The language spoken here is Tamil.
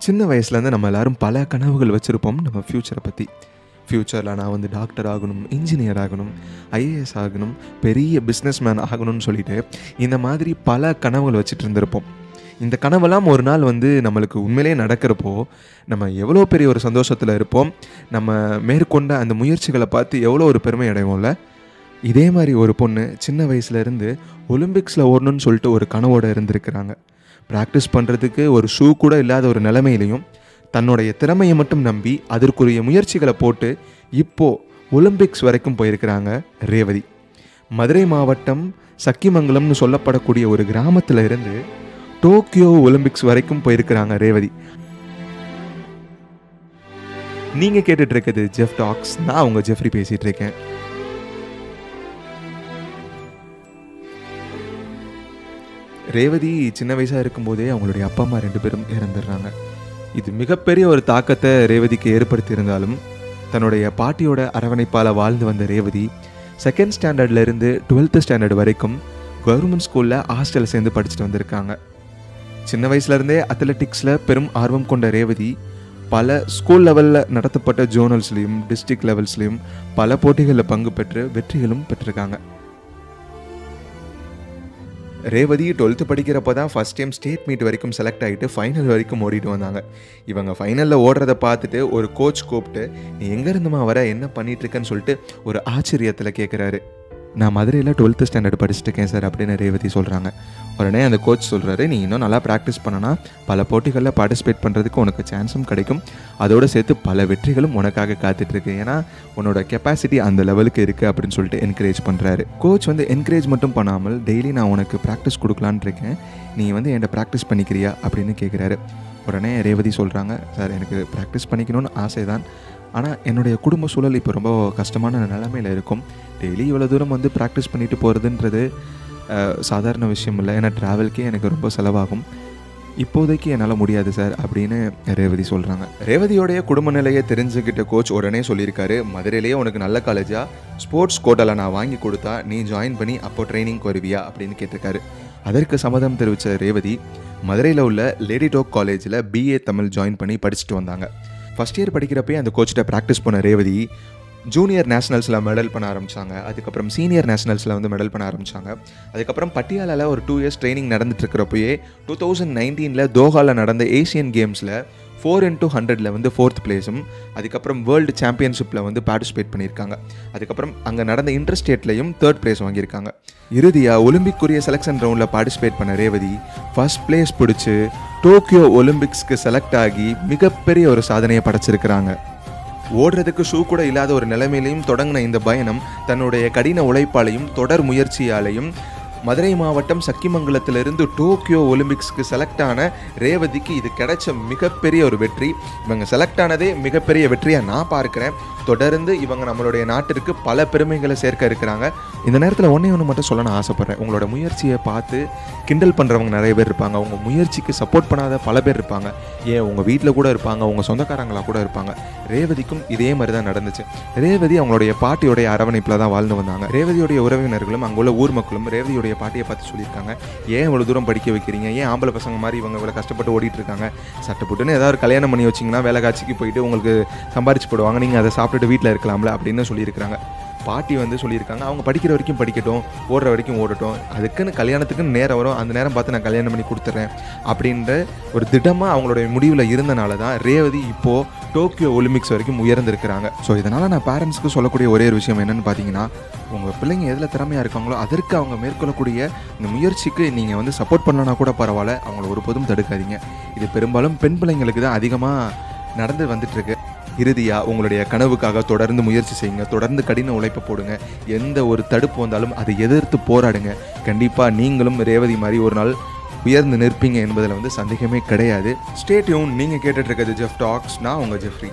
சின்ன வயசுலேருந்து நம்ம எல்லாரும் பல கனவுகள் வச்சுருப்போம் நம்ம ஃப்யூச்சரை பற்றி ஃப்யூச்சரில் நான் வந்து டாக்டர் ஆகணும் இன்ஜினியர் ஆகணும் ஐஏஎஸ் ஆகணும் பெரிய பிஸ்னஸ் மேன் ஆகணும்னு சொல்லிட்டு இந்த மாதிரி பல கனவுகள் வச்சுட்டு இருந்திருப்போம். இந்த கனவெல்லாம் ஒரு நாள் வந்து நம்மளுக்கு உண்மையிலே நடக்கிறப்போ நம்ம எவ்வளோ பெரிய ஒரு சந்தோஷத்தில் இருப்போம். நம்ம மேற்கொண்ட அந்த முயற்சிகளை பார்த்து எவ்வளோ ஒரு பெருமை அடைவோம்ல? இதே மாதிரி ஒரு பொண்ணு சின்ன வயசுலேருந்து ஒலிம்பிக்ஸில் ஓடணும்னு சொல்லிட்டு ஒரு கனவோடு இருந்திருக்கிறாங்க. ப்ராக்டிஸ் பண்ணுறதுக்கு ஒரு ஷூ கூட இல்லாத ஒரு நிலைமையிலையும் தன்னுடைய திறமையை மட்டும் நம்பி அதற்குரிய முயற்சிகளை போட்டு இப்போது ஒலிம்பிக்ஸ் வரைக்கும் போயிருக்கிறாங்க ரேவதி. மதுரை மாவட்டம் சக்கிமங்கலம்னு சொல்லப்படக்கூடிய ஒரு கிராமத்தில் இருந்து டோக்கியோ ஒலிம்பிக்ஸ் வரைக்கும் போயிருக்கிறாங்க ரேவதி. நீங்கள் கேட்டுட்ருக்கிறது ஜெஃப் டாக்ஸ் நான் உங்கள் ஜெஃப்ரி பேசிகிட்டு இருக்கேன். ரேவதி சின்ன வயசாக இருக்கும்போதே அவங்களுடைய அப்பா அம்மா ரெண்டு பேரும் இறந்துடுறாங்க. இது மிகப்பெரிய ஒரு தாக்கத்தை ரேவதிக்கு ஏற்படுத்தியிருந்தாலும் தன்னுடைய பாட்டியோட அரவணைப்பால் வாழ்ந்து வந்த ரேவதி செகண்ட் ஸ்டாண்டர்ட்லேருந்து டுவெல்த்து ஸ்டாண்டர்ட் வரைக்கும் கவர்மெண்ட் ஸ்கூலில் ஹாஸ்டலில் சேர்ந்து படிச்சுட்டு வந்திருக்காங்க. சின்ன வயசுலேருந்தே அத்லெட்டிக்ஸில் பெரும் ஆர்வம் கொண்ட ரேவதி பல ஸ்கூல் லெவலில் நடத்தப்பட்ட ஜோனல்ஸ்லேயும் டிஸ்ட்ரிக்ட் லெவல்ஸ்லேயும் பல போட்டிகளில் பங்கு பெற்று வெற்றிகளும் பெற்றிருக்காங்க. ரேவதி டுவெல்த்து படிக்கிறப்ப தான் ஃபஸ்ட் டைம் ஸ்டேட் மீட் வரைக்கும் செலக்ட் ஆகிட்டு ஃபைனல் வரைக்கும் ஓடிட்டு வந்தாங்க. இவங்க ஃபைனலில் ஓடுறத பார்த்துட்டு ஒரு கோச் கூப்பிட்டு நீ எங்கேருந்துமா வர? என்ன பண்ணிகிட்ருக்கன்னு சொல்லிட்டு ஒரு ஆச்சரியத்தில் கேட்குறாரு நான் மதுரையில் டுவெல்த்து ஸ்டாண்டர்ட் படிச்சுட்டுருக்கேன் சார் அப்படின்னு ரேவதி சொல்கிறாங்க உடனே அந்த கோச் சொல்கிறாரு நீ இன்னும் நல்லா ப்ராக்டிஸ் பண்ணனா பல போட்டிகளில் பார்ட்டிசிபேட் பண்ணுறதுக்கு உனக்கு சான்ஸும் கிடைக்கும். அதோடு சேர்த்து பல வெற்றிகளும் உனக்காக காத்துட்ருக்கு ஏன்னா உன்னோட கெப்பாசிட்டி அந்த லெவலுக்கு இருக்குது அப்படின்னு சொல்லிட்டு என்கரேஜ் பண்ணுறாரு கோச் வந்து என்கரேஜ் மட்டும் பண்ணாமல் டெய்லி நான் உனக்கு ப்ராக்டிஸ் கொடுக்கலான்னு இருக்கேன். நீ வந்து என்கிட்ட ப்ராக்டிஸ் பண்ணிக்கிறியா? அப்படின்னு கேட்குறாரு உடனே ரேவதி சொல்கிறாங்க சார் எனக்கு ப்ராக்டிஸ் பண்ணிக்கணும்னு ஆசை தான் ஆனால் என்னுடைய குடும்ப சூழல் இப்போ ரொம்ப கஷ்டமான நிலைமையில் இருக்கும். டெய்லி இவ்வளோ தூரம் வந்து ப்ராக்டிஸ் பண்ணிட்டு போகிறதுன்றது சாதாரண விஷயம் இல்லை. ஏன்னா ட்ராவல்க்கே எனக்கு ரொம்ப செலவாகும். இப்போதைக்கு என்னால் முடியாது சார் அப்படின்னு ரேவதி சொல்கிறாங்க ரேவதியோடைய குடும்ப நிலையை தெரிஞ்சுக்கிட்ட கோச் உடனே சொல்லியிருக்காரு மதுரையிலேயே உனக்கு நல்ல காலேஜா ஸ்போர்ட்ஸ் கோட்டாவில் நான் வாங்கி கொடுத்தா நீ ஜாயின் பண்ணி அப்போ ட்ரைனிங் வருவியா? அப்படின்னு கேட்டிருக்காரு. அதற்கு சம்மதம் தெரிவித்த ரேவதி மதுரையில் உள்ள லேடி டோக் காலேஜில் பிஏ தமிழ் ஜாயின் பண்ணி படிச்சுட்டு வந்தாங்க. ஃபஸ்ட் இயர் படிக்கிறப்பே அந்த கோச்சிட்ட ப்ராக்டிஸ் பண்ண ரேவதி ஜூனியர் நேஷனல்ஸில் மெடல் பண்ண ஆரம்பித்தாங்க அதுக்கப்புறம் சீனியர் நேஷனல்ஸில் வந்து மெடல் பண்ண ஆரம்பித்தாங்க அதுக்கப்புறம் பட்டியாலாவில் ஒரு டூ இயர்ஸ் ட்ரைனிங் நடந்துட்டுருக்கிறப்பயே டூ தௌசண்ட் நைன்டீனில் தோஹாவில் நடந்த ஏஷியன் கேம்ஸில் ஃபோர் இன்ட்டு ஹண்ட்ரடில் வந்து ஃபோர்த் பிளேஸும் அதுக்கப்புறம் வேர்ல்டு சாம்பியன்ஷிப்பில் வந்து பார்ட்டிசிபேட் பண்ணியிருக்காங்க. அதுக்கப்புறம் அங்கே நடந்த இன்டர் ஸ்டேட்லையும் தேர்ட் பிளேஸ் வாங்கியிருக்காங்க. இறுதியாக ஒலிம்பிக்குரிய செலெக்ஷன் ரவுண்டில் பார்ட்டிசிபேட் பண்ண ரேவதி ஃபர்ஸ்ட் பிளேஸ் பிடிச்சி டோக்கியோ ஒலிம்பிக்ஸ்க்கு செலக்ட் ஆகி மிகப்பெரிய ஒரு சாதனையை படைச்சிருக்கிறாங்க. ஓடுறதுக்கு ஷூ கூட இல்லாத ஒரு நிலைமையிலையும் தொடங்கின இந்த பயணம் தன்னுடைய கடின உழைப்பாலையும் தொடர் முயற்சியாலையும் மதுரை மாவட்டம் சக்கிமங்கலத்திலிருந்து டோக்கியோ ஒலிம்பிக்ஸ்க்கு செலக்ட் ஆன ரேவதிக்கு இது கிடைச்ச மிகப்பெரிய ஒரு வெற்றி. இவங்க செலக்ட் ஆனதே மிகப்பெரிய வெற்றியாக நான் பார்க்குறேன். தொடர்ந்து இவங்க நம்மளுடைய நாட்டிற்கு பல பெருமைகளை சேர்க்க இருக்கிறாங்க. இந்த நேரத்தில் ஒன்றே ஒன்று மட்டும் சொல்ல நான் ஆசைப்பட்றேன். உங்களோட முயற்சியை பார்த்து கிண்டல் பண்ணுறவங்க நிறைய பேர் இருப்பாங்க. அவங்க முயற்சிக்கு சப்போர்ட் பண்ணாத பல பேர் இருப்பாங்க. ஏன் உங்கள் வீட்டில் கூட இருப்பாங்க உங்கள் சொந்தக்காரங்களாக கூட இருப்பாங்க. ரேவதிக்கும் இதே மாதிரி தான் நடந்துச்சு. ரேவதி அவங்களுடைய பாட்டியோடைய அரவணைப்பில் தான் வாழ்ந்து வந்தாங்க. ரேவதியோடைய உறவினர்களும் அங்குள்ள ஊர் மக்களும் ரேவதியோடைய பாட்டியை பார்த்து சொல்லியிருக்காங்க. ஏன் இவ்வளோ தூரம் படிக்க வைக்கிறீங்க? ஏன் ஆம்பளை பசங்க மாதிரி இவங்க இவ்வளோ கஷ்டப்பட்டு ஓடிட்டு இருக்காங்க சட்டப்பட்டுன்னு ஏதாவது ஒரு கல்யாணம் பண்ணி வச்சிங்கன்னா வேலை காட்சிக்கு போயிட்டு உங்களுக்கு சம்பாரிச்சு போடுவாங்க. நீங்கள் அதை சாப்பிட்டுட்டு வீட்டில் இருக்கலாம்ல அப்படின்னு சொல்லியிருக்காங்க பாட்டி வந்து சொல்லியிருக்காங்க அவங்க படிக்கிற வரைக்கும் படிக்கட்டும் ஓடுற வரைக்கும் ஓடட்டும். அதுக்குன்னு கல்யாணத்துக்குன்னு நேரம் வரும். அந்த நேரம் பார்த்து நான் கல்யாணம் பண்ணி கொடுத்துட்றேன் அப்படின்ற ஒரு திடமாக அவங்களுடைய முடிவில் இருந்தனால தான் ரேவதி இப்போது டோக்கியோ ஒலிம்பிக்ஸ் வரைக்கும் உயர்ந்திருக்கிறாங்க. ஸோ இதனால் நான் பேரண்ட்ஸ்க்கு சொல்லக்கூடிய ஒரே ஒரு விஷயம் என்னென்னு பார்த்தீங்கன்னா உங்கள் பிள்ளைங்க எதில் திறமையாக இருக்காங்களோ அதற்கு அவங்க மேற்கொள்ளக்கூடிய இந்த முயற்சிக்கு நீங்கள் வந்து சப்போர்ட் பண்ணலனா கூட பரவாயில்ல. அவங்கள ஒருபோதும் தடுக்காதீங்க. இது பெரும்பாலும் பெண் பிள்ளைங்களுக்கு தான் அதிகமாக நடந்து வந்துட்டுருக்கு இறுதியாக உங்களுடைய கனவுக்காக தொடர்ந்து முயற்சி செய்யுங்க. தொடர்ந்து கடின உழைப்பை போடுங்க. எந்த ஒரு தடுப்பு வந்தாலும் அதை எதிர்த்து போராடுங்க. கண்டிப்பாக நீங்களும் ரேவதி மாதிரி ஒரு நாள் உயர்ந்து நிற்பீங்க என்பதில் வந்து சந்தேகமே கிடையாது. ஸ்டேட்யூன் நீங்கள் கேட்டுட்ருக்கிறது ஜெஃப் டாக்ஸ் நான் உங்கள் ஜெஃப்ரி